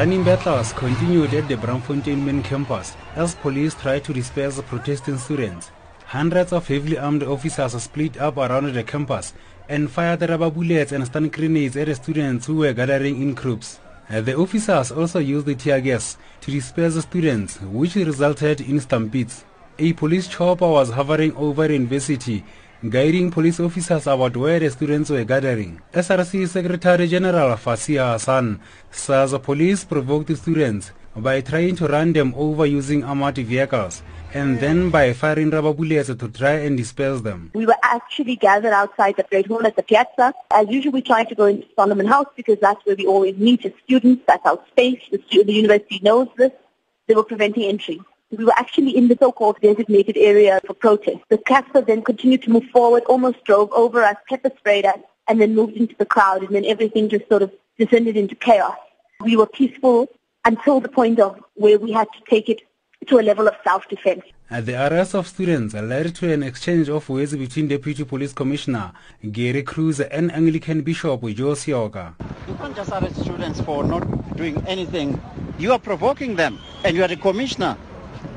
Running battles continued at the Braamfontein main campus as police tried to disperse protesting students. Hundreds of heavily armed officers split up around the campus and fired rubber bullets and stun grenades at the students who were gathering in groups. Uh, the officers also used the tear gas to disperse the students, which resulted in stampedes. A police chopper was hovering over the university, guiding police officers about where the students were gathering. SRC Secretary General Fasiha Hassan says the police provoked the students by trying to run them over using armored vehicles and then by firing rubber bullets to try and disperse them. We were actually gathered outside the Great Hall at the piazza. As usual, we tried to go into Solomon House because that's where we always meet as students. That's our space. The, the university knows this. They were preventing entry. We were actually in the so-called designated area for protest. The Casspir then continued to move forward, almost drove over us, pepper sprayed us, and then moved into the crowd, and then everything just sort of descended into chaos. We were peaceful until the point of where we had to take it to a level of self-defense. The arrest of students led to an exchange of words between Deputy Police Commissioner Gary Kruser and Anglican Bishop Joe Seoka. You can't just arrest students for not doing anything. You are provoking them, and you are the commissioner.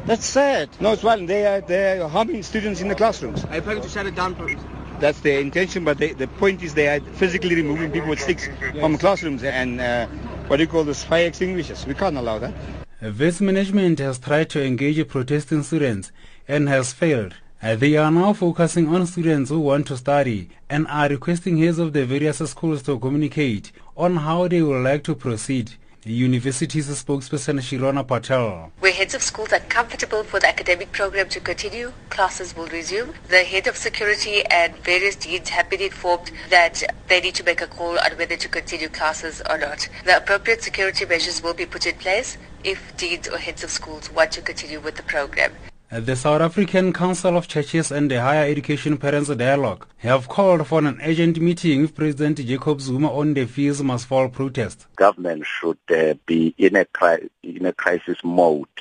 That's sad. No, it's well, they are, they are harming students in the classrooms. Are you planning to shut it down, please? That's their intention, but they, the point is they are physically removing people with sticks from classrooms and uh, what do you call this, fire extinguishers. We can't allow that. This management has tried to engage protesting students and has failed. Uh, They are now focusing on students who want to study and are requesting heads of the various schools to communicate on how they would like to proceed. The university's spokesperson Shirona Patel. Where heads of schools are comfortable for the academic program to continue, classes will resume. The head of security and various deans have been informed that they need to make a call on whether to continue classes or not. The appropriate security measures will be put in place if deans or heads of schools want to continue with the program. Uh, The South African Council of Churches and the Higher Education Parents Dialogue have called for an urgent meeting with President Jacob Zuma on the fees must fall protest. government should uh, be in a cri- in a crisis mode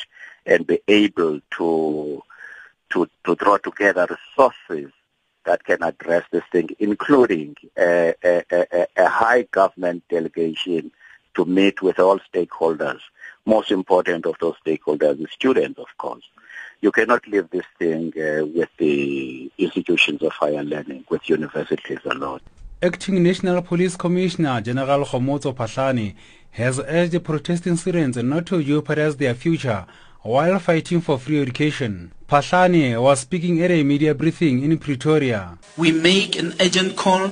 and be able to to to draw together resources that can address this thing, including a, a, a, a high government delegation to meet with all stakeholders. Most important of those stakeholders is students, of course. You cannot leave this thing uh, with the institutions of higher learning, with universities alone. Acting National Police Commissioner General Khomotso Phahlane has urged the protesting students not to jeopardize their future while fighting for free education. Phahlane was speaking at a media briefing in Pretoria. we make an urgent call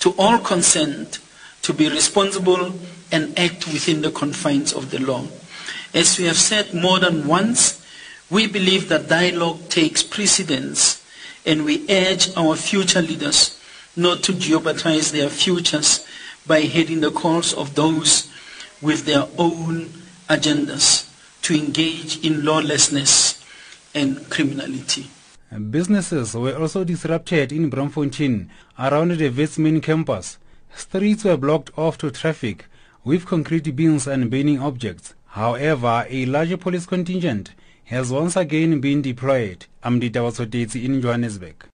to all concerned to be responsible and act within the confines of the law. As we have said more than once, we believe that dialogue takes precedence and we urge our future leaders not to jeopardize their futures by heading the calls of those with their own agendas to engage in lawlessness and criminality. Businesses were also disrupted in Braamfontein around the Wits main campus. Streets were blocked off to traffic with concrete bins and burning objects. However, a larger police contingent has once again been deployed. Ditaba Tsotetsi in Johannesburg.